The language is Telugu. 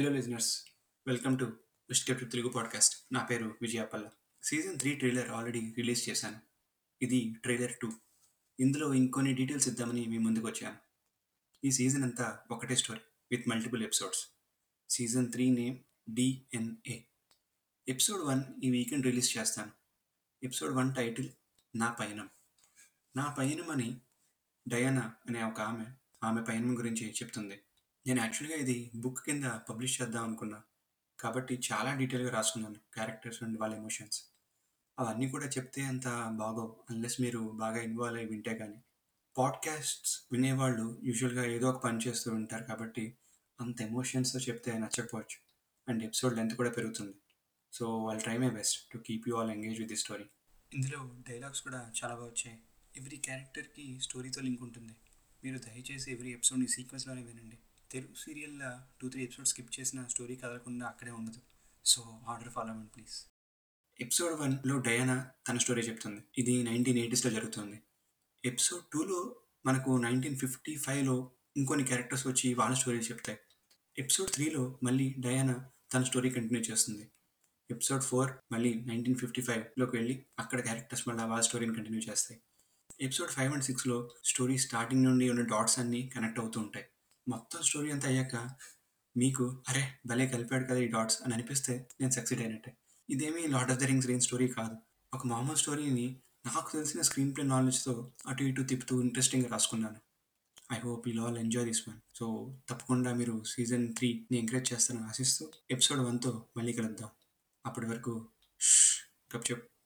హలో లిజనర్స్ వెల్కమ్ టు విస్కెప్ తెలుగు పాడ్కాస్ట్ నా పేరు Vijayapalla season three trailer already release చేశాను. ఇది ట్రైలర్ టూ ఇందులో ఇంకొన్ని డీటెయిల్స్ ఇద్దామని మీ ముందుకు వచ్చాను. ఈ సీజన్ అంతా ఒకటే story with multiple episodes season three name DNA episode one ఈ వీకెండ్ రిలీజ్ చేస్తాను. ఎపిసోడ్ వన్ టైటిల్ నా పయనం. నా పయనం అని డయానా అనే ఒక ఆమె ఆమె పయనం గురించి చెప్తుంది. నేను యాక్చువల్గా ఇది బుక్ కింద పబ్లిష్ చేద్దాం అనుకున్నా. కాబట్టి చాలా డీటెయిల్గా రాసుకున్నాను క్యారెక్టర్స్ అండ్ వాళ్ళ ఎమోషన్స్. అవన్నీ కూడా చెప్తే అంత బాగోవు అన్లెస్ మీరు బాగా ఇన్వాల్వ్ అయ్యి వింటే కానీ పాడ్కాస్ట్స్ వినేవాళ్ళు యూజువల్గా ఏదో ఒక పని చేస్తూ ఉంటారు కాబట్టి అంత ఎమోషన్స్తో చెప్తే నచ్చకపోవచ్చు. అండ్ ఎపిసోడ్ లెంత్ కూడా పెరుగుతుంది. సో వాళ్ళు try my best to keep you all engage with the story. ఇందులో డైలాగ్స్ కూడా చాలా బాగా వచ్చాయి. ఎవ్రీ క్యారెక్టర్కి స్టోరీతో లింక్ ఉంటుంది. మీరు దయచేసి ఎవ్రీ ఎపిసోడ్ని సీక్వెన్స్లోనే వినండి. తెలుగు సీరియల్లో టూ త్రీ ఎపిసోడ్ స్కిప్ చేసిన స్టోరీ కదలకుండా అక్కడే ఉండదు. సో ఆర్డర్ ఫాలో అవ్వండి ప్లీజ్ ఎపిసోడ్ వన్లో డయానా తన స్టోరీ చెప్తుంది. ఇది నైన్టీన్ ఎయిటీస్లో జరుగుతుంది. ఎపిసోడ్ టూలో మనకు నైన్టీన్ ఫిఫ్టీ ఫైవ్లో ఇంకొన్ని క్యారెక్టర్స్ వచ్చి వాళ్ళ స్టోరీ చెప్తాయి. ఎపిసోడ్ త్రీలో మళ్ళీ డయానా తన స్టోరీ కంటిన్యూ చేస్తుంది. ఎపిసోడ్ ఫోర్ మళ్ళీ నైన్టీన్ ఫిఫ్టీ ఫైవ్లోకి వెళ్ళి అక్కడ క్యారెక్టర్స్ మళ్ళీ వాళ్ళ స్టోరీని కంటిన్యూ చేస్తాయి. ఎపిసోడ్ ఫైవ్ అండ్ సిక్స్లో స్టోరీ స్టార్టింగ్ నుండి ఉన్న డాట్స్ అన్నీ కనెక్ట్ అవుతూ ఉంటాయి. మొత్తం స్టోరీ అంతా అయ్యాక మీకు అరే భలే కలిపాడు కదా ఈ డాట్స్ అని అనిపిస్తే నేను సక్సెడ్ అయినట్టే. ఇదేమీ lord of the rings range story కాదు. ఒక మామూలు స్టోరీని నాకు తెలిసిన స్క్రీన్ ప్లే నాలెడ్జ్తో అటు ఇటు తిప్పుతూ ఇంట్రెస్టింగ్గా రాసుకున్నాను. I hope you all enjoy this one so తప్పకుండా మీరు సీజన్ త్రీని ఎంకరేజ్ చేస్తారని ఆశిస్తూ ఎపిసోడ్ వన్తో మళ్ళీ కలుద్దాం. అప్పటి వరకు గప్ చెప్.